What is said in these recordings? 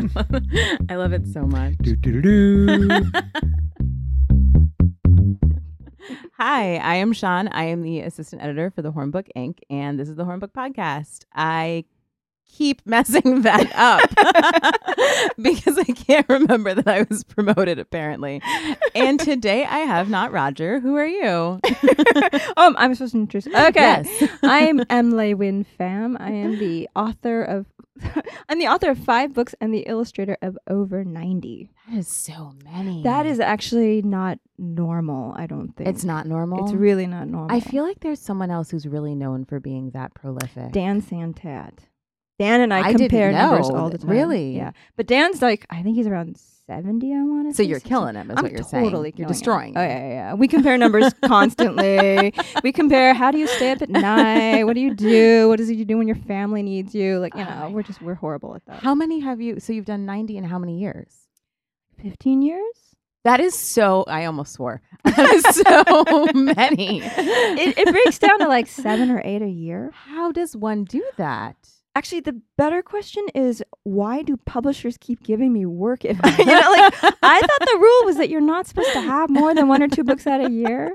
love, I love it so much. Do, do, do, do. Hi, I am Siân. I am the assistant editor for the Hornbook Inc., and this is the Hornbook Podcast. I keep messing that up because I can't remember that I was promoted, apparently. And today I have not Roger. Who are you? um, I'm supposed to introduce. Okay, Yes. I'm LeUyen Pham. I am the author of. I'm the author of five books and the illustrator of over ninety. That is so many. That is actually not normal. I don't think It's not normal. It's really not normal. I feel like there's someone else who's really known for being that prolific. Dan Santat. Dan and I, I compare numbers all the time. Really? Yeah, but Dan's like I think he's around seventy. I want to. so you're killing him, is I'm what you're totally saying. You're killing destroying. Oh him. yeah, yeah, yeah. We compare numbers constantly. we compare how do you stay up at night? What do you do? What does you do when your family needs you? Like you Oh know, my we're just we're horrible at that. How many have you? So you've done 90 in how many years? Fifteen years? That is so. I almost swore. That is so many. It, it breaks down to like seven or eight a year. How does one do that? Actually, the better question is why do publishers keep giving me work? If you know, like I thought the rule was that you're not supposed to have more than one or two books out a year.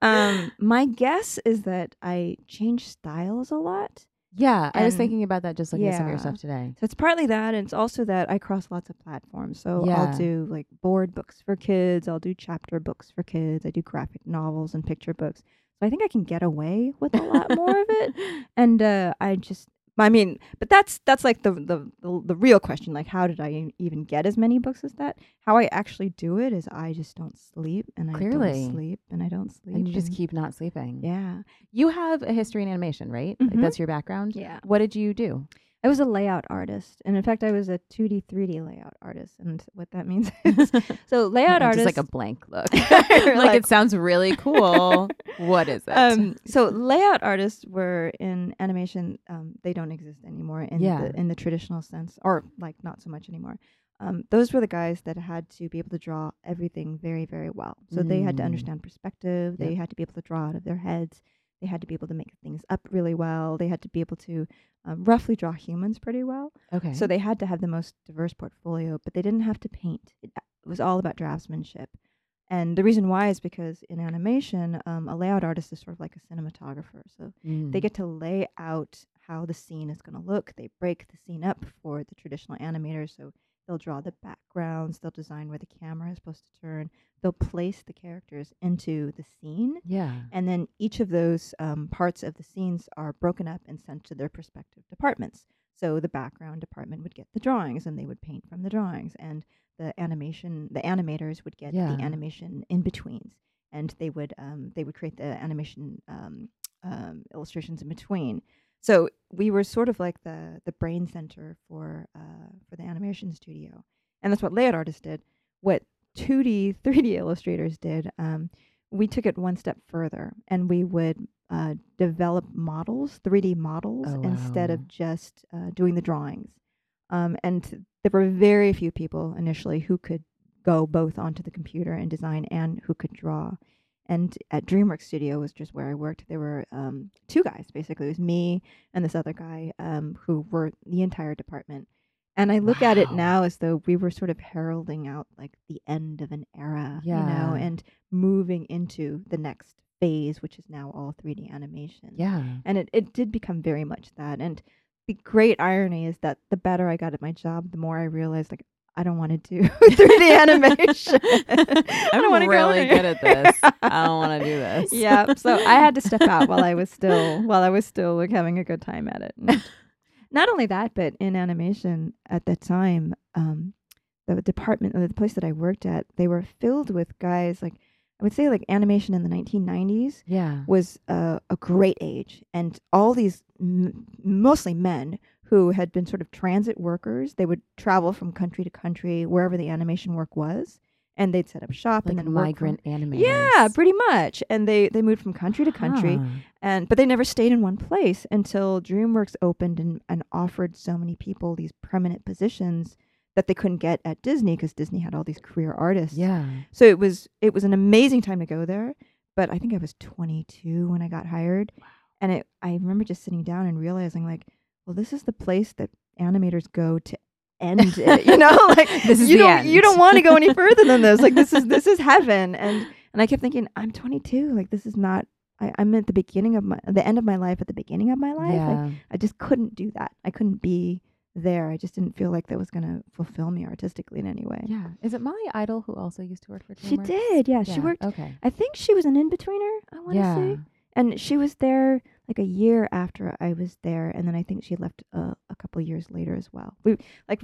Um, my guess is that I change styles a lot. Yeah, I was thinking about that just looking at some of your yeah. stuff today. So it's partly that, and it's also that I cross lots of platforms. So Yeah. I'll do like board books for kids. I'll do chapter books for kids. I do graphic novels and picture books. So I think I can get away with a lot more of it. And uh, I just, I mean, but that's that's like the, the the the real question. Like, how did I even get as many books as that? How I actually do it is I just don't sleep, and I Clearly. don't sleep, and I don't sleep, And you just and- keep not sleeping. yeah, You have a history in animation, right? Like Mhm. that's your background. yeah. What did you do? I was a layout artist, and in fact, I was a 2D, 3D layout artist. And what that means is, so layout artist, like a blank look. Like, like- it sounds really cool. what is it? um, so layout artists were in animation. Um, they don't exist anymore in Yeah. the in the traditional sense, or like not so much anymore. Um, those were the guys that had to be able to draw everything very, very well. So they had to Mm. understand perspective. They had to be able to draw out of their heads. They had to be able to make things up really well. They had to be able to um, roughly draw humans pretty well. okay. So they had to have the most diverse portfolio, but they didn't have to paint. It, it was all about draftsmanship. And the reason why is because in animation, um, a layout artist is sort of like a cinematographer. So Mm. they get to lay out how the scene is going to look. They break the scene up for the traditional animators. So they'll draw the backgrounds, they'll design where the camera is supposed to turn, they'll place the characters into the scene. yeah. And then each of those um, parts of the scenes are broken up and sent to their respective departments. So the background department would get the drawings and they would paint from the drawings. And the animation, the animators would get Yeah. the animation in betweens. And they would um, they would create the animation um, um, illustrations in between. So we were sort of like the the brain center for uh, for the animation studio, and that's what layout artists did. What 2D, 3D illustrators did, um, we took it one step further, and we would uh, develop models, 3D models, Oh, instead of just uh, doing the drawings. Um, and there were very few people initially who could go both onto the computer and design and who could draw. And at DreamWorks Studio was just where I worked. There were um, two guys basically. It was me and this other guy um, who were the entire department. And I look at it now as though we were sort of heralding out like the end of an era, you know, and moving into the next phase, which is now all 3D animation. Yeah. And it, it did become very much that. And the great irony is that the better I got at my job, the more I realized like I don't want to do 3D animation. I I'm don't want to really good at this. I don't want to do this. yeah. So I had to step out while I was still while I was still like having a good time at it. And not only that, but in animation at that time, um, the department the place that I worked at, they were filled with guys like I would say like animation in the 1990s Yeah. was uh, a great age, and all these m- mostly men who had been sort of transit workers. They would travel from country to country wherever the animation work was, and they'd set up shop Like and then work from- migrant animators. yeah, pretty much. And they they moved from country to country, Huh. and but they never stayed in one place until DreamWorks opened and, and offered so many people these permanent positions that they couldn't get at Disney because Disney had all these career artists. Yeah. So it was it was an amazing time to go there. But I think I was 22 when I got hired, and it I remember just sitting down and realizing like, well, this is the place that animators go to end it. You know, like This is you don't you don't want to go any further than this. Like this is this is heaven. And and I kept thinking, I'm 22. Like this is not. I, I'm at the beginning of my the end of my life at the beginning of my life. Like, Yeah. I just couldn't do that. I couldn't be there. I just didn't feel like that was going to fulfill me artistically in any way. Yeah. Is it Molly Idle who also used to work for She did. Yeah, she worked. Okay. I think she was an in betweener. I want to Yeah. say, and she was there like a year after I was there, and then I think she left uh, a couple years later as well. We like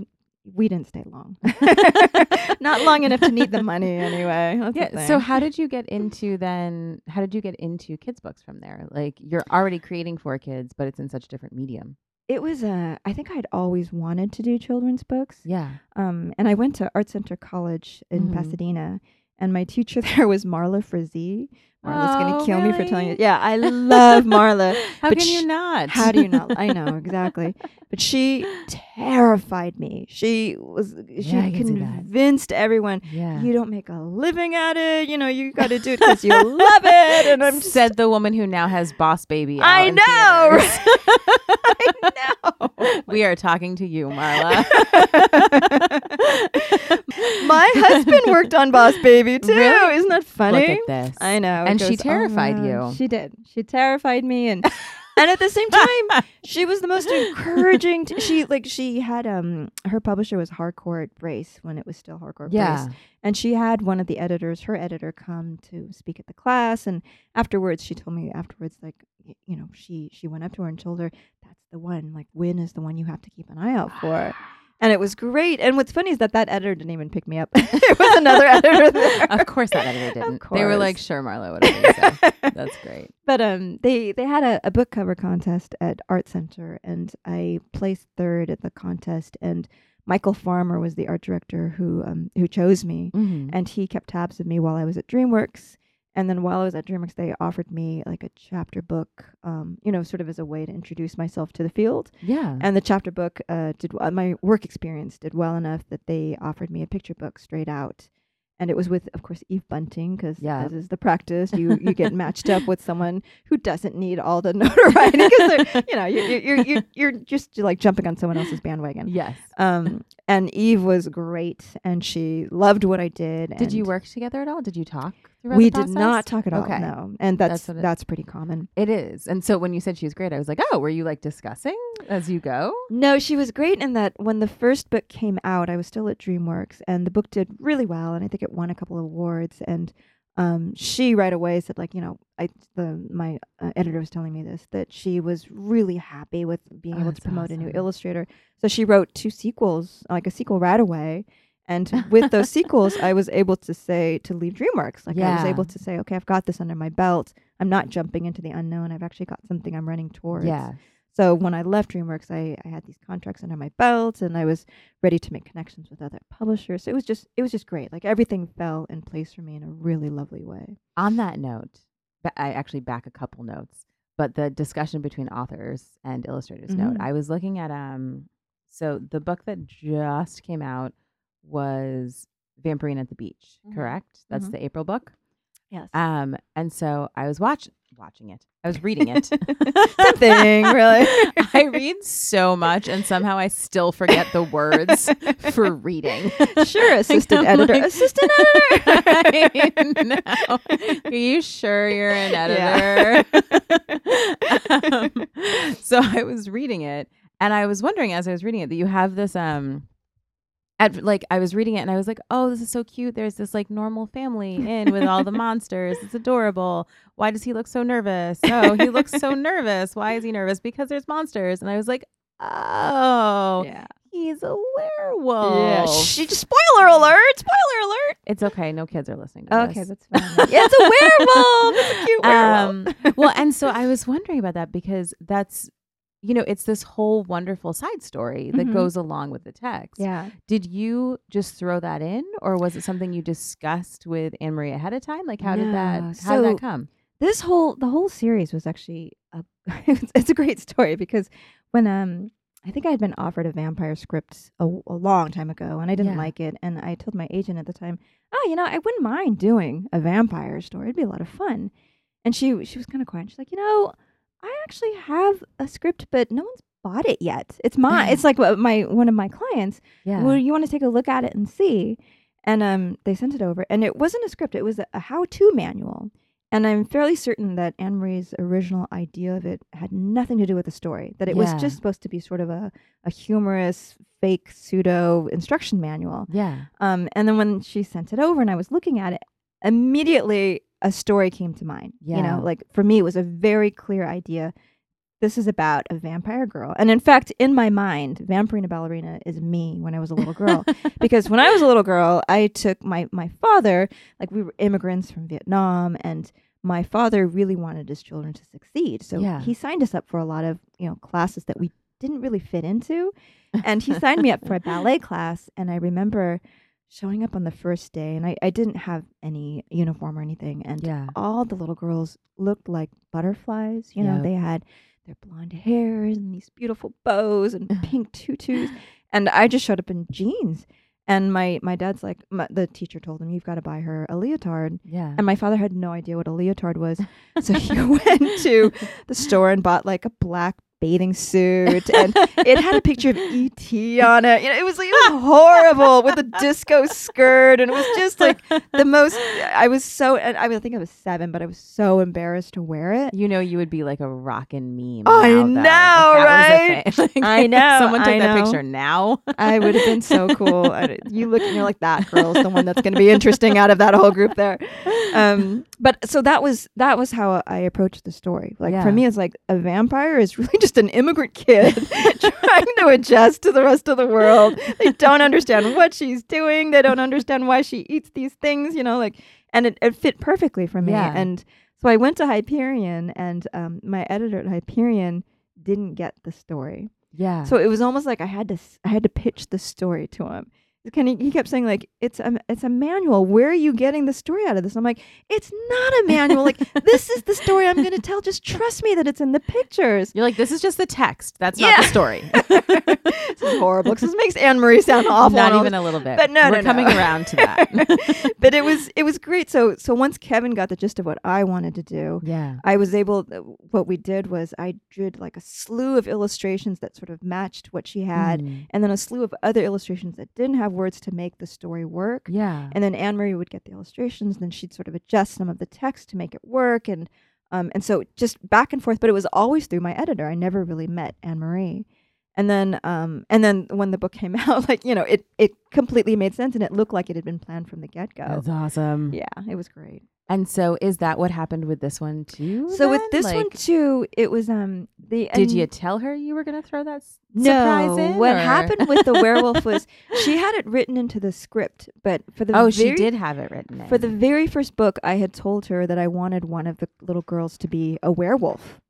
we didn't stay long, not long enough to need the money anyway. That's Yeah. So how did you get into then? How did you get into kids books from there? Like you're already creating for kids, but it's in such a different medium. it was uh, I think I'd always wanted to do children's books. Yeah. Um, and I went to Art Center College in Mhm. Pasadena, and my teacher there was Marla Frazee. Marla's Oh, gonna kill me for telling you. Yeah, I love Marla. How But can sh- you not? How do you not? I know exactly. But she terrified me. She was. She Yeah, I can that. convinced everyone. Yeah. You don't make a living at it. You know, you got to do it because you love it. And I'm just. said the woman who now has Boss Baby. I know. I know. we are talking to you, Marla. My husband worked on Boss Baby too. Really? Isn't that funny? Look at this. I know. And she goes terrified on. you. She did. She terrified me, and and at the same time, she was the most encouraging. T- she like she had um her publisher was Harcourt Brace when it was still Harcourt Yeah. Brace, and she had one of the editors, her editor, come to speak at the class, and afterwards she told me afterwards like you know she she went up to her and told her that's the one like Win is the one you have to keep an eye out for. And it was great. And what's funny is that that editor didn't even pick me up. it was another editor there. Of course, that editor didn't. They were like, "Sure, Marlo, whatever say." That's great. But um, they they had a, a book cover contest at Art Center, and I placed third at the contest. And Michael Farmer was the art director who um who chose me, Mhm. and he kept tabs of me while I was at DreamWorks. And then while I was at DreamWorks, they offered me like a chapter book, um, you know, sort of as a way to introduce myself to the field. Yeah. And the chapter book uh, did uh, my work experience did well enough that they offered me a picture book straight out, and it was with, of course, Eve Bunting because Yeah. as is the practice, you you get matched up with someone who doesn't need all the notoriety because you know you're you're, you're you're you're just like jumping on someone else's bandwagon. yes. Um, and Eve was great, and she loved what I did. Did you work together at all? Did you talk? We did not talk at all. Okay. No, and that's That's that's, pretty common. It is. And so when you said she was great, I was like, "Oh, were you like discussing as you go?" No, she was great in that when the first book came out, I was still at DreamWorks, and the book did really well, and I think it won a couple of awards. And um, she right away said, like, you know, I the my uh, editor was telling me this that she was really happy with being Oh, able to promote a new illustrator. So she wrote two sequels, like a sequel right away. And with those sequels, I was able to say to leave DreamWorks. Like I was Yeah. able to say, okay, I've got this under my belt. I'm not jumping into the unknown. I've actually got something I'm running towards. Yeah. So when I left DreamWorks, I, I had these contracts under my belt, and I was ready to make connections with other publishers. So it was just it was just great. Like everything fell in place for me in a really lovely way. On that note, ba- I actually back a couple notes, but the discussion between authors and illustrators note. Mhm. I was looking at um so the book that just came out was Vampirina at the Beach, Mhm. correct? That's Mhm. the April book. Yes. Um and so I was watch watching it. I was reading it. Same thing, really. I read so much and somehow I still forget the words for reading. sure, assistant editor. like- assistant editor. Are you sure you're an editor? um, so I was reading it and I was wondering as I was reading it that you have this um at like I was reading it and I was like, "Oh, this is so cute. There's this like normal family in with all the monsters. It's adorable. Why does he look so nervous? Oh, he looks so nervous. Why is he nervous? Because there's monsters." And I was like, "Oh, yeah. he's a werewolf." Yeah. She spoiler alert. Spoiler alert. It's okay. No kids are listening to Okay, this. that's fine. yeah, it's a werewolf. It's a cute werewolf. Um, well, and so I was wondering about that because that's, you know, it's this whole wonderful side story that Mhm. goes along with the text. yeah. Did you just throw that in, or was it something you discussed with Anne Marie ahead of time? Like, how did that? No, How did that come? this whole the whole series was actually a, it's, it's a great story because when um I think I had been offered a vampire script a, a long time ago and I didn't Yeah. like it and I told my agent at the time, "Oh, you know, I wouldn't mind doing a vampire story. It'd be a lot of fun." And she she was kind of quiet. She's like, "You know, I actually have a script, but no one's bought it yet. It's my. Mm. it's like my one of my clients. Yeah. Well, you want to take a look at it and see. And um, they sent it over, and it wasn't a script; it was a, a how-to manual. And I'm fairly certain that Anne Marie's original idea of it had nothing to do with the story. That it Yeah. was just supposed to be sort of a, a humorous, fake pseudo instruction manual. yeah. Um, and then when she sent it over, and I was looking at it, immediately a story came to mind. Yeah. You know, like for me, it was a very clear idea. This is about a vampire girl. And in fact, in my mind, Vampirina Ballerina is me when I was a little girl. because when I was a little girl, I took my, my father, like we were immigrants from Vietnam, and my father really wanted his children to succeed. So Yeah. he signed us up for a lot of, you know, classes that we didn't really fit into. And he signed me up for a ballet class. And I remember showing up on the first day, and I, I didn't have any uniform or anything. And Yeah. all the little girls looked like butterflies. You know, Yep. they had their blonde hair and these beautiful bows and pink tutus. And I just showed up in jeans. And my, my dad's like, my, the teacher told him, You've got to buy her a leotard. Yeah. And my father had no idea what a leotard was. So he went to the store and bought like a black bathing suit and it had a picture of ET on it. You know, it was like it was horrible with a disco skirt and it was just like the most I was so and I, think I was 7 but I was so embarrassed to wear it. You know, you would be like a rockin' meme. I now, know, that right? Like, I know, Someone took I that picture now. I would have been so cool. You look and you're like that girl's the one that's going to be interesting out of that whole group there. Um, but so that was that was how I approached the story. Like Yeah. for me, it's like a vampire is really just an immigrant kid trying to adjust to the rest of the world. They don't understand what she's doing. They don't understand why she eats these things. You know, like and it, it fit perfectly for me. Yeah. And so I went to Hyperion, and um, my editor at Hyperion didn't get the story. Yeah. So it was almost like I had to I had to pitch the story to him. Kind of, he kept saying like it's a it's a manual. Where are you getting the story out of this? I'm like, it's not a manual. like this is the story I'm going to tell. Just trust me that it's in the pictures. You're like, this is just the text. That's not the story. this is horrible because this makes Anne Marie sound awful. not even a little bit. But no, We're no, no. coming around to that. but it was it was great. So so once Kevin got the gist of what I wanted to do, yeah. I was able. What we did was I did like a slew of illustrations that sort of matched what she had, Mm. and then a slew of other illustrations that didn't have words to make the story work. Yeah. And then Anne Marie would get the illustrations, and then she'd sort of adjust some of the text to make it work, and um, and so just back and forth. But it was always through my editor. I never really met Anne Marie. And then, um, and then when the book came out, like you know, it it completely made sense, and it looked like it had been planned from the get go. That's awesome. Yeah, it was great. And so, is that what happened with this one too? So with then? this one too, it was um the did you tell her you were going to throw that s- no surprise in? what or- happened with the werewolf was she had it written into the script, but for the oh, very, she did have it written in. for the very first book, I had told her that I wanted one of the little girls to be a werewolf.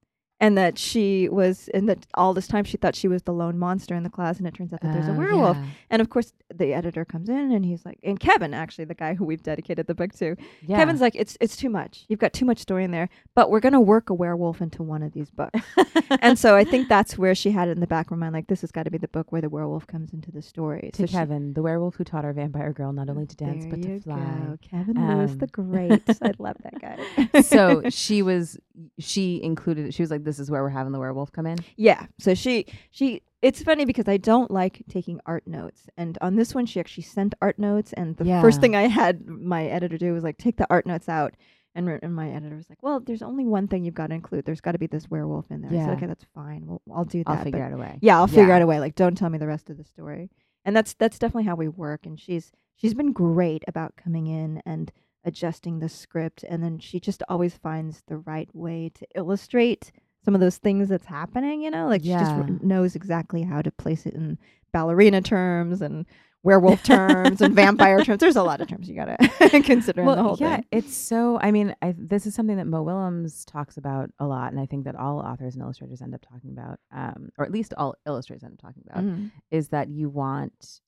And that she was, and that all this time she thought she was the lone monster in the class, and it turns out that there's a Oh, werewolf. yeah. And of course, the editor comes in, and he's like, and Kevin, actually, the guy who we've dedicated the book to, Yeah. Kevin's like, it's it's too much. You've got too much story in there, but we're gonna work a werewolf into one of these books. and so I think that's where she had it in the back of her mind, like this has got to be the book where the werewolf comes into the story. to so she- Kevin, the werewolf who taught our vampire girl not only to dance but to fly. go. Kevin Lewis the Um, Great. I love that guy. so she was she included it. she was like this is where we're having the werewolf come in yeah. So she she. It's funny because I don't like taking art notes, and on this one she actually sent art notes, and the Yeah. first thing I had my editor do was like take the art notes out. And, re- and my editor was like, "Well, there's only one thing you've got to include. There's got to be this werewolf in there." I Yeah. said, "Okay, that's fine. Well, I'll do that." i'll but figure out a way yeah i'll figure out a way like don't tell me the rest of the story and that's that's definitely how we work and she's she's been great about coming in and adjusting the script and then she just always finds the right way to illustrate some of those things that's happening you know? Like she just knows exactly how to place it in ballerina terms and werewolf terms and vampire terms. There's a lot of terms you gotta consider in the whole yeah thing. it's so i mean I, this is something that mo willems talks about a lot and i think that all authors and illustrators end up talking about um, or at least all illustrators end up talking about Mhm. is that you want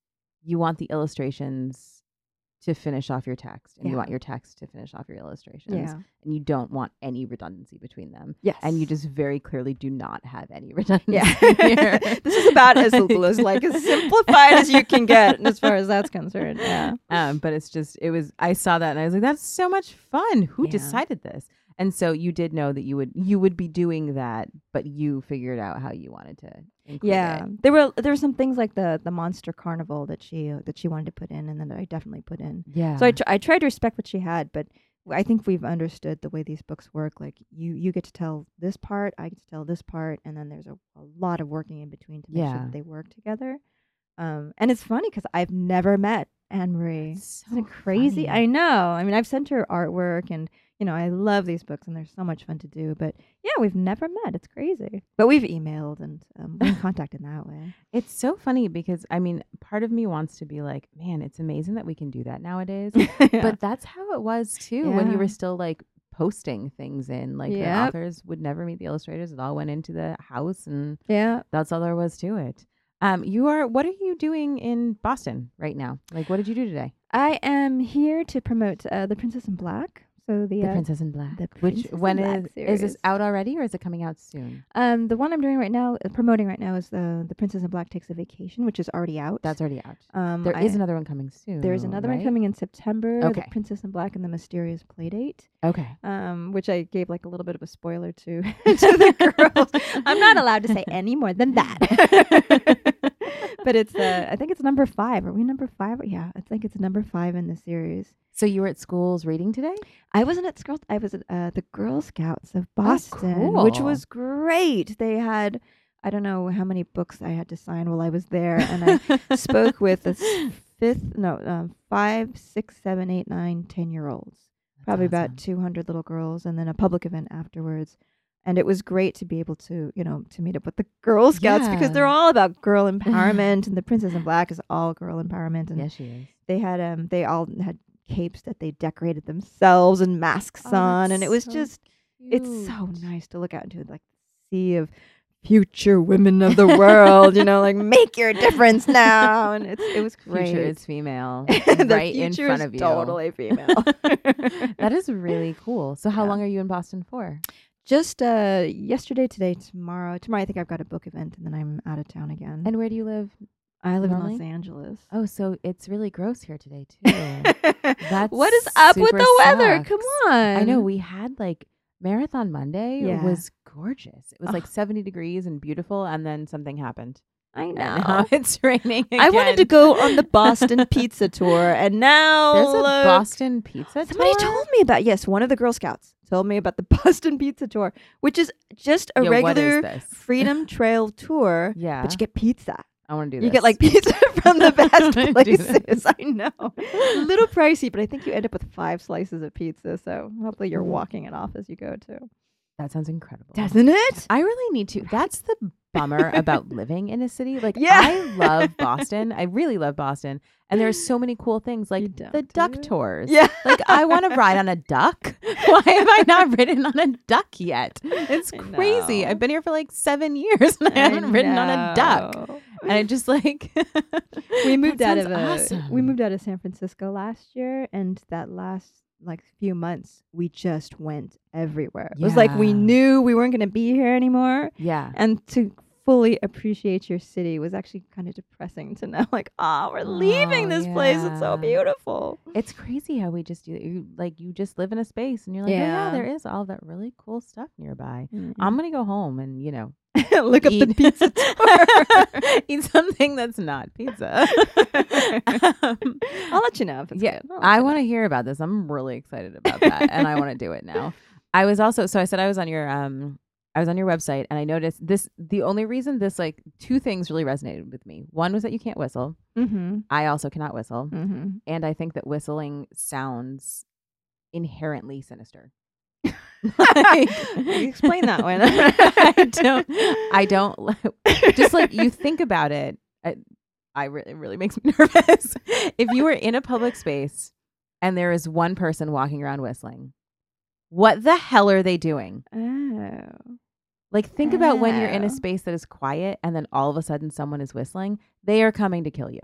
you want the illustrations to finish off your text and Yeah. you want your text to finish off your illustrations yeah and you don't want any redundancy between them yes and you just very clearly do not have any redundancy Yeah. here. this is about as, as like as simplified as you can get as far as that's concerned. Yeah. um, but it's just it was I saw that and I was like, that's so much fun. Who Yeah. decided this? And so you did know that you would you would be doing that, but you figured out how you wanted to Yeah, it. there were there were some things like the the monster carnival that she uh, that she wanted to put in, and then I definitely put in. Yeah. So I tr- I tried to respect what she had, but I think we've understood the way these books work. Like you you get to tell this part, I get to tell this part, and then there's a, a lot of working in between to make sure that they work together. Um, and it's funny because I've never met Anne Marie. So Isn't it crazy? funny. I know. I mean, I've sent her artwork, and you know, I love these books, and they're so much fun to do. But yeah, we've never met. It's crazy. But we've emailed and um, we're in contact in that way. It's so funny because I mean, part of me wants to be like, man, it's amazing that we can do that nowadays. But that's how it was too when you were still like posting things in. Like the authors would never meet the illustrators. It all went into the house and yeah, that's all there was to it. Um, you are what are you doing in Boston right now? Like what did you do today? I am here to promote uh, the Princess in Black. So the The uh, Princess in Black. the Which Princess in Black is is this out already or is it coming out soon? um the one I'm doing right now, uh, promoting right now, is the the Princess in Black takes a vacation, which is already out. That's already out. um There is I- another one coming soon. There is another one coming in September. Okay. The Princess in Black and the Mysterious Playdate. Okay. um, which I gave like a little bit of a spoiler to, to the girls. I'm not allowed to say any more than that. But it's uh, I think it's number five. Are we number five? Yeah, I think it's number five in the series. So you were at schools reading today? I wasn't at Girl. I was at uh, the Girl Scouts of Boston, which cool. was great. They had I don't know how many books I had to sign while I was there, and I spoke with the s- fifth, no, um, five, six, seven, eight, nine, ten year olds probably That's about 200 little girls and then a public event afterwards and it was great to be able to you know to meet up with the girl scouts because they're all about girl empowerment and the princess in black is all girl empowerment and Yes, she is. they had um they all had capes that they decorated themselves and masks Oh, on and it was so just it's so nice to look out into like the sea of future women of the world you know like make your difference now and it's it was great Future is female, right in front of you. totally female that is really cool. So how Yeah. long are you in Boston for? Just uh yesterday today tomorrow tomorrow i think i've got a book event and then i'm out of town again And where do you live? i live in los angeles Oh, so it's really gross here today too. That's what is up with the weather sucks. come on I know we had like Marathon Monday Yeah. was gorgeous. It was like 70 degrees and beautiful and then something happened. i know it's raining i wanted to go on the boston pizza tour and now There's a look- Boston pizza Tour. somebody tour? told me about yes one of the girl scouts told me about the boston pizza tour which is just a is regular freedom trail tour Yeah. but you get pizza I want to do this. You get like pizza from the I best this. places. I know. A little pricey, but I think you end up with five slices of pizza. So hopefully you're Mm. walking it off as you go too. That sounds incredible. Doesn't it? I really need to. That's the bummer about living in a city. Like Yeah. I love Boston. I really love Boston. And there are so many cool things like the duck tours. Yeah. Like I want to ride on a duck. Why have I not ridden on a duck yet? It's crazy. I've been here for like 7 years and I, haven't ridden on a duck. And I just like We moved out of uh, a, awesome. we moved out of San Francisco last year, and that last like few months we just went everywhere. It was like we Yeah. knew we weren't going to be here anymore, Yeah. and to fully appreciate your city was actually kind of depressing to know like oh we're leaving Oh, this place it's so beautiful It's crazy how we just do you like you just live in a space and you're like, oh, yeah, Yeah. there is all that really cool stuff nearby. Mm. I'm gonna go home and you know look up the pizza tour eat something that's not pizza. Um, i'll let you know if it's yeah, good. I'll let I want to hear about this. I'm really excited about that, and I want to do it now. I was also so I said I was on your um I was on your website and I noticed this. The only reason this like two things really resonated with me. One was that you can't whistle. mm-hmm. I also cannot whistle, Mm-hmm. and I think that whistling sounds inherently sinister. Explain that one. I don't. I don't. Just like you think about it, I, I really it really makes me nervous. if you were in a public space and there is one person walking around whistling, what the hell are they doing? oh. Like think about when you're in a Oh. space that is quiet and then all of a sudden someone is whistling. They are coming to kill you.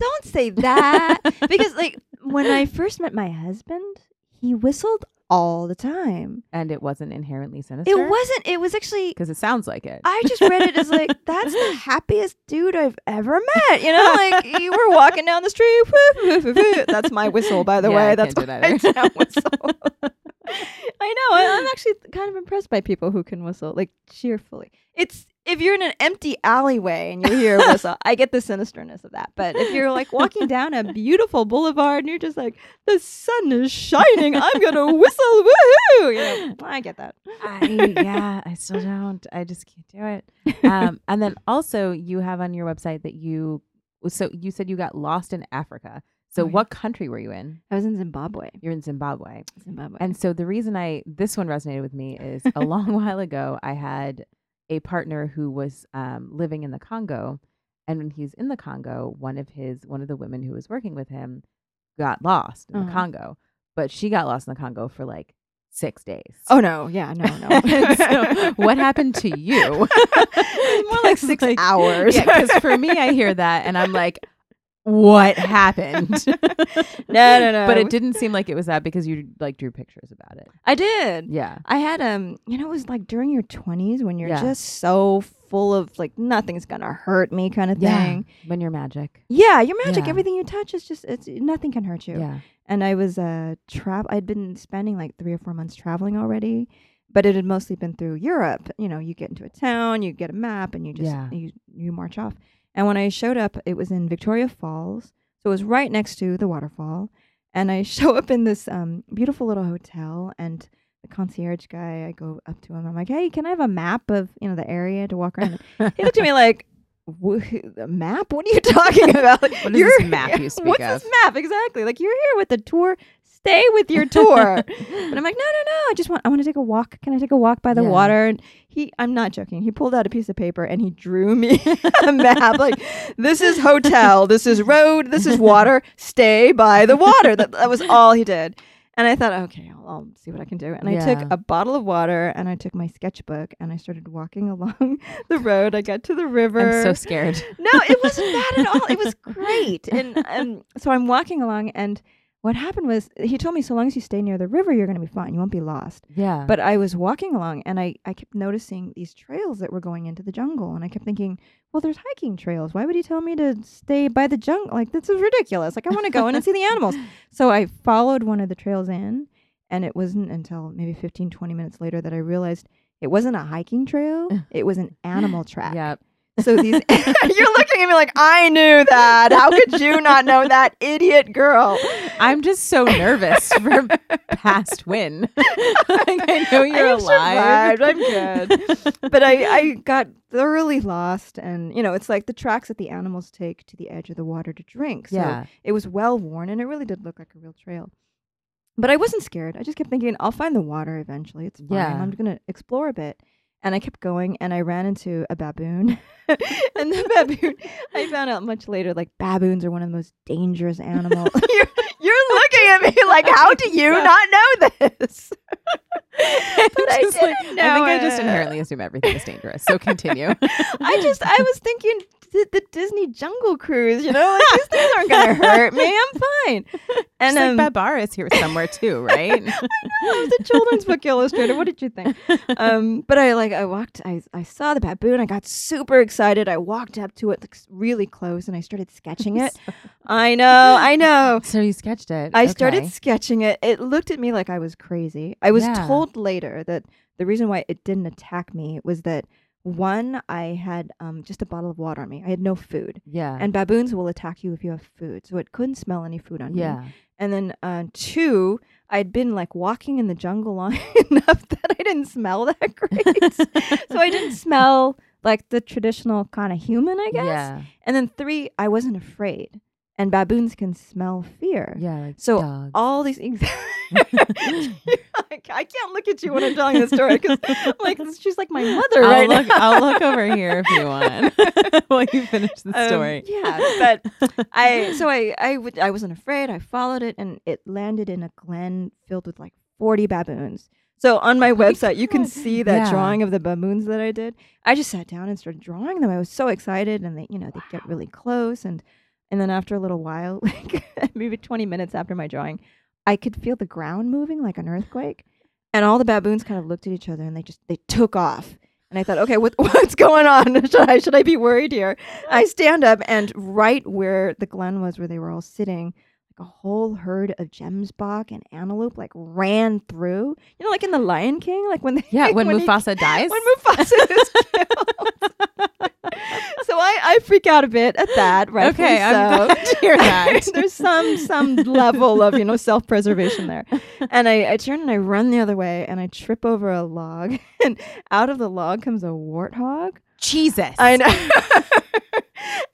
Don't say that. because like when I first met my husband, he whistled all the time. And it wasn't inherently sinister. It wasn't it was actually because it sounds like it. I just read it as like that's the happiest dude I've ever met. You know, like you were walking down the street. woo, woo, woo. That's my whistle, by the Yeah, way. I That's do that I either. can't whistle. I know. I, I'm actually kind of impressed by people who can whistle like cheerfully. It's if you're in an empty alleyway and you hear a whistle, I get the sinisterness of that. But if you're like walking down a beautiful boulevard and you're just like, the sun is shining, I'm gonna whistle, woohoo! You know, I get that. I, yeah, I still don't. I just can't do it. Um, and then also, you have on your website that you. So you said you got lost in Africa. So what country were you in? I was in Zimbabwe. You're in Zimbabwe. Zimbabwe. And so the reason I this one resonated with me is a long while ago I had a partner who was um, living in the Congo, and when he was in the Congo, one of his one of the women who was working with him got lost in the Uh-huh. Congo, but she got lost in the Congo for like six days. oh no, yeah, no, no. so what happened to you? More like six hours. Yeah, because for me, I hear that and I'm like, what happened? No, no, no. But it didn't seem like it was that because you like drew pictures about it. I did. Yeah. I had um, you know, it was like during your twenties when you're Yeah. just so full of like nothing's gonna hurt me kind of Yeah. thing. When you're magic. Yeah, you're magic. Yeah. Everything you touch is just it's nothing can hurt you. Yeah. And I was uh travel. I'd been spending like three or four months traveling already, but it had mostly been through Europe. You know, you get into a town, you get a map, and you just Yeah. you you march off. And when I showed up, it was in Victoria Falls, so it was right next to the waterfall. And I show up in this um, beautiful little hotel, and the concierge guy, I go up to him. I'm like, "Hey, can I have a map of you know the area to walk around?" he looked at me like, map? What are you talking about? What is you're- this map you speak of? What's of?" this map exactly? Like you're here with the tour. Stay with your tour." And I'm like, no, no, no. I just want, I want to take a walk. Can I take a walk by the Yeah. water? And he, I'm not joking. He pulled out a piece of paper and he drew me a map. Like, this is hotel, this is road, this is water. Stay by the water. That, that was all he did. And I thought, okay, I'll, I'll see what I can do. And I took a bottle of water and I took my sketchbook and I started walking along the road. I got to the river. I'm so scared. No, it wasn't bad at all. It was great. And um, so I'm walking along, and what happened was he told me, so long as you stay near the river, you're going to be fine. You won't be lost. Yeah. But I was walking along, and I, I kept noticing these trails that were going into the jungle. And I kept thinking, well, there's hiking trails. Why would he tell me to stay by the jungle? Like, this is ridiculous. Like, I want to go in and see the animals. So I followed one of the trails in, and it wasn't until maybe 15, 20 minutes later that I realized it wasn't a hiking trail, it was an animal track. Yep. So these you're looking at me like I knew that. How could you not know that, idiot girl? I'm just so nervous for past win. like I know you're I alive. survived. I'm good. But I I got thoroughly lost, and you know it's like the tracks that the animals take to the edge of the water to drink. So yeah. it was well worn, and it really did look like a real trail. But I wasn't scared. I just kept thinking, I'll find the water eventually. It's fine. Yeah. I'm gonna explore a bit. And I kept going, and I ran into a baboon. and the baboon, I found out much later, like baboons are one of the most dangerous animals. you're, you're looking at me like, how do you not know this? but I didn't like- know I think I just inherently assume everything is dangerous. So continue. I just, I was thinking the, the Disney Jungle Cruise, you know, like these things aren't gonna hurt me. I'm fine. And Just um, like Babar is here somewhere too, right? I was a children's book illustrator. What did you think? Um, but I like I walked. I I saw the baboon. I got super excited. I walked up to it like, really close, and I started sketching it. I know, I know. so you sketched it. I Okay. started sketching it. It looked at me like I was crazy. I was Yeah. told later that the reason why it didn't attack me was that one, I had um, just a bottle of water on me. I had no food. Yeah. And baboons will attack you if you have food. So it couldn't smell any food on me. yeah. And then uh, two, I'd been like walking in the jungle long enough that I didn't smell that great. so I didn't smell like the traditional kind of human, I guess. Yeah. And then three, I wasn't afraid. And baboons can smell fear. Yeah. Like So dogs. all these. I can't look at you when I'm telling this story because like she's like my mother I'll right look. now. I'll look over here if you want while you finish the Um, story. yeah, but I so I I I wasn't afraid. I followed it and it landed in a glen filled with like 40 baboons. So on my website you can see that Yeah. drawing of the baboons that I did. I just sat down and started drawing them. I was so excited and they you know they get really close and and then after a little while like maybe 20 minutes after my drawing I could feel the ground moving like an earthquake and all the baboons kind of looked at each other and they just they took off. And I thought, okay, what, what's going on? Should I should I be worried here? I stand up and right where the glen was, where they were all sitting, like a whole herd of gemsbok and antelope like ran through. You know, like in the Lion King, like when they Yeah, when, he- Mufasa dies. when Mufasa is killed. I, I freak out a bit at that. right? okay, I'm so. glad to hear that. There's some some level of you know self preservation there, and I, I turn and I run the other way and I trip over a log, and out of the log comes a warthog. Jesus. I know.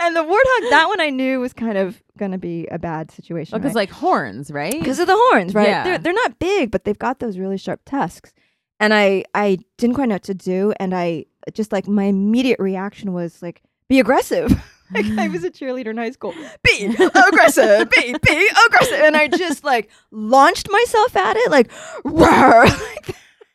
and the warthog, that one I knew was kind of going to be a bad situation. Oh, because right? like horns, right? because of the horns, right? Yeah. They're they're not big, but they've got those really sharp tusks. And I I didn't quite know what to do, and I just like my immediate reaction was like be aggressive. like I was a mm. cheerleader in high school. Be aggressive, be be aggressive, and I just like launched myself at it, like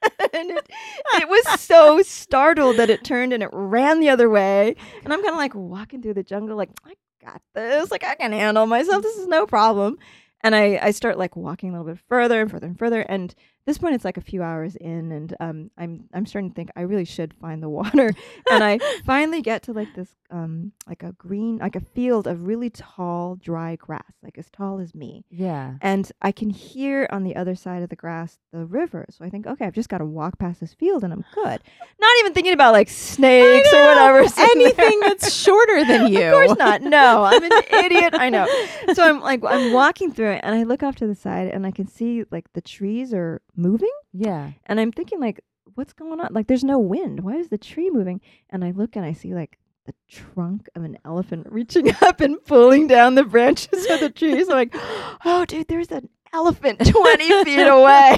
and it, it was so startled that it turned and it ran the other way. And I'm kind of like walking through the jungle, like I got this, like I can handle myself. This is no problem. And I, I start like walking a little bit further and further and further. And this point, it's like a few hours in, and um, I'm I'm starting to think I really should find the water. and I finally get to like this um, like a green, like a field of really tall, dry grass, like as tall as me. yeah. And I can hear on the other side of the grass the river. So I think, okay, I've just got to walk past this field and I'm good. Not even thinking about like snakes or whatever. Anything that's shorter than you. Of course not. No, I'm an idiot. I know. So I'm like, I'm walking through it and I look off to the side and I can see like the trees are moving. Yeah. And I'm thinking, like, what's going on? Like, there's no wind. Why is the tree moving? And I look and I see like the trunk of an elephant reaching up and pulling down the branches of the trees. I'm like, oh, dude, there's an elephant 20 feet away.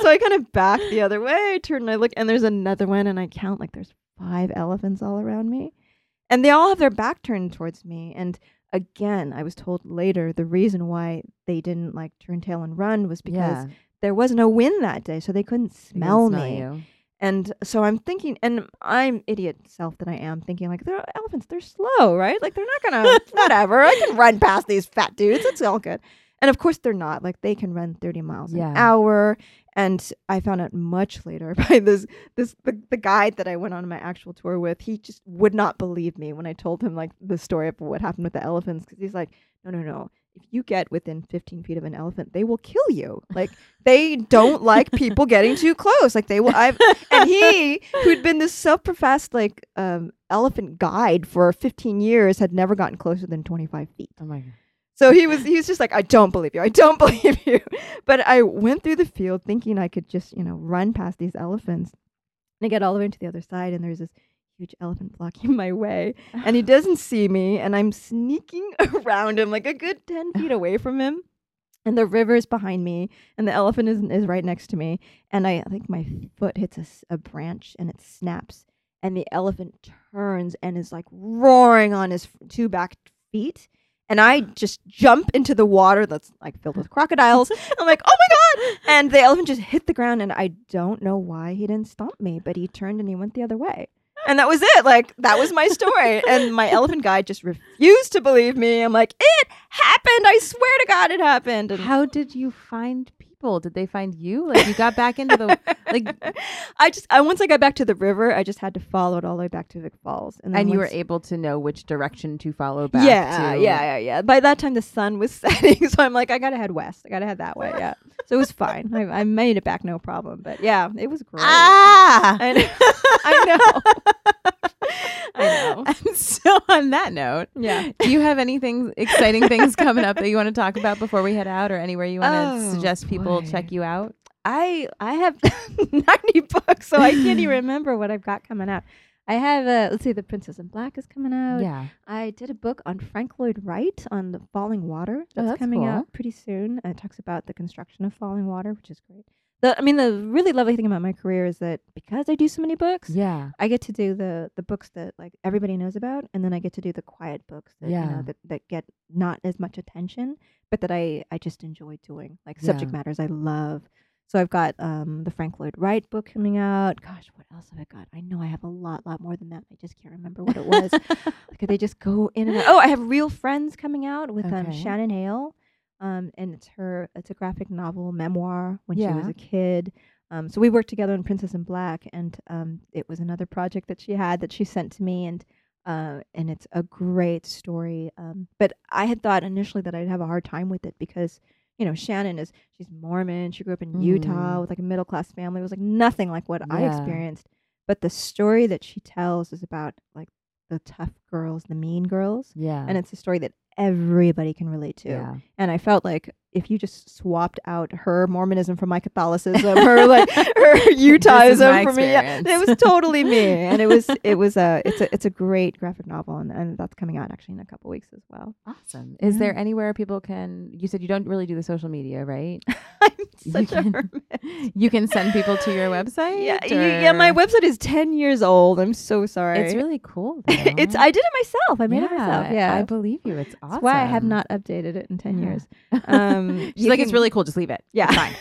so I kind of back the other way, turn and I look, and there's another one, and I count like there's five elephants all around me. And they all have their back turned towards me. And again, I was told later the reason why they didn't like turn tail and run was because yeah. There was no wind that day, so they couldn't can smell me. you. And so I'm thinking, and I'm idiot self that I am, thinking like they're elephants, they're slow, right? Like they're not gonna whatever. I can run past these fat dudes. It's all good. And of course they're not. Like they can run 30 miles Yeah. an hour. And I found out much later by this this the, the guide that I went on my actual tour with. He just would not believe me when I told him like the story of what happened with the elephants because he's like, no, no, no. If you get within 15 feet of an elephant, they will kill you. Like they don't like people getting too close. Like they will. I've and he, who'd been this self-professed like um, elephant guide for 15 years, had never gotten closer than 25 feet. Oh my god. So he was he was just like, I don't believe you. I don't believe you. But I went through the field thinking I could just, you know, run past these elephants. And I get all the way to the other side and there's this huge elephant blocking my way. And he doesn't see me and I'm sneaking around him like a good 10 feet away from him. And the river is behind me and the elephant is, is right next to me. And I think my foot hits a branch and it snaps. And the elephant turns and is like roaring on his two back feet and I just jump into the water that's like filled with crocodiles. I'm like, oh my god! And the elephant just hit the ground, and I don't know why he didn't stomp me, but he turned and he went the other way. And that was it. Like that was my story. and my elephant guide just refused to believe me. I'm like, it happened. I swear to God, it happened. And How did you find people? Did they find you? Like you got back into the like I just, I once I got back to the river, I just had to follow it all the way back to Vic Falls, then and you were able to know which direction to follow back yeah, to. yeah, yeah, yeah. By that time, the sun was setting, so I'm like, I gotta head west. I gotta head that way. Yeah, so it was fine. I, I made it back, no problem. But yeah, it was great. Ah! I know. I know. I know. And so on that note, Yeah. do you have anything exciting things coming up that you want to talk about before we head out or anywhere you want to Oh, suggest people boy. check you out? I I have 90 books, so I can't even remember what I've got coming out. I have uh, let's see, The Princess in Black is coming out. Yeah. I did a book on Frank Lloyd Wright on the Fallingwater. Oh, That's, that's coming cool. out pretty soon. It talks about the construction of Fallingwater, which is great. The, I mean, the really lovely thing about my career is that because I do so many books, Yeah. I get to do the the books that like everybody knows about, and then I get to do the quiet books that you Yeah. know that, that get not as much attention, but that I I just enjoy doing, like subject Yeah. matters I love. So I've got um the Frank Lloyd Wright book coming out. Gosh, what else have I got? I know I have a lot, lot more than that. I just can't remember what it was. like they just go in and out. Oh, I have Real Friends coming out with um Shannon Hale. Um, and it's her. It's a graphic novel memoir when she was Yeah. a kid. Um, so we worked together on Princess in Black, and um, it was another project that she had that she sent to me, and uh, and it's a great story. Um, but I had thought initially that I'd have a hard time with it because you know Shannon is she's Mormon. She grew up in Utah Mhm. with like a middle class family. It was like nothing like what I Yeah. experienced. But the story that she tells is about like the tough girls, the mean girls, Yeah. and it's a story that everybody can relate to. yeah. And I felt like if you just swapped out her Mormonism from my Catholicism, her like her Utahism for me, yeah, it was totally me. And it was it was a it's a it's a great graphic novel, and, and that's coming out actually in a couple weeks as well. Awesome. Is Yeah. there anywhere people can? You said you don't really do the social media, right? I'm You such a can- hermit. You can send people to your website. Yeah, you, yeah. My website is ten years old. I'm so sorry. It's really cool. It's I did it myself. I made it myself. Yeah, I believe you. It's awesome. that's why I have not updated it in ten Yeah. years. Um, Um, She's you like, it's really cool. Just leave it. Yeah. It's fine.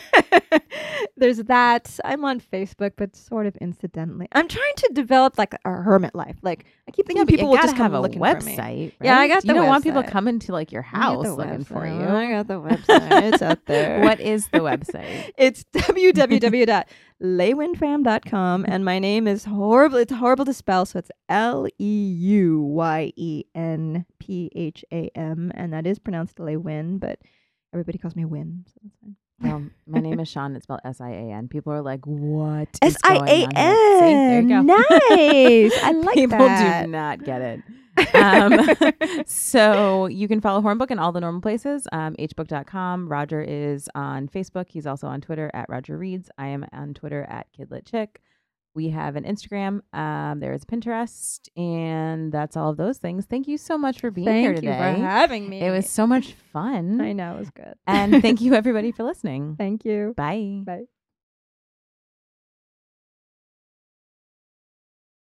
There's that. I'm on Facebook, but sort of incidentally. I'm trying to develop like a hermit life. Like I keep thinking Yeah, people will just come have a looking for me. website. Right? Yeah, I got You the don't want people website. coming to like your house looking for you. I got the website. it's out there. What is the website? It's www.leuyenpham.com and my name is horrible. It's horrible to spell, so it's L E U Y E N P H A M, and that is pronounced Leywin, but everybody calls me Win, so that's fine. Well, my name is Siân. It's spelled S I A N. People are like, "What?" S I A on here?" See, there you N. Nice. I like People that. People do not get it. Um, so you can follow Hornbook in all the normal places. Um, hbook.com. Roger is on Facebook. He's also on Twitter at Roger Reads. I am on Twitter at KidLitChick. We have an Instagram. Um, there is Pinterest, and that's all of those things. Thank you so much for being Thank here today. Thank you for having me. it was so much fun. I know it was good. and thank you everybody for listening. Thank you. Bye. Bye.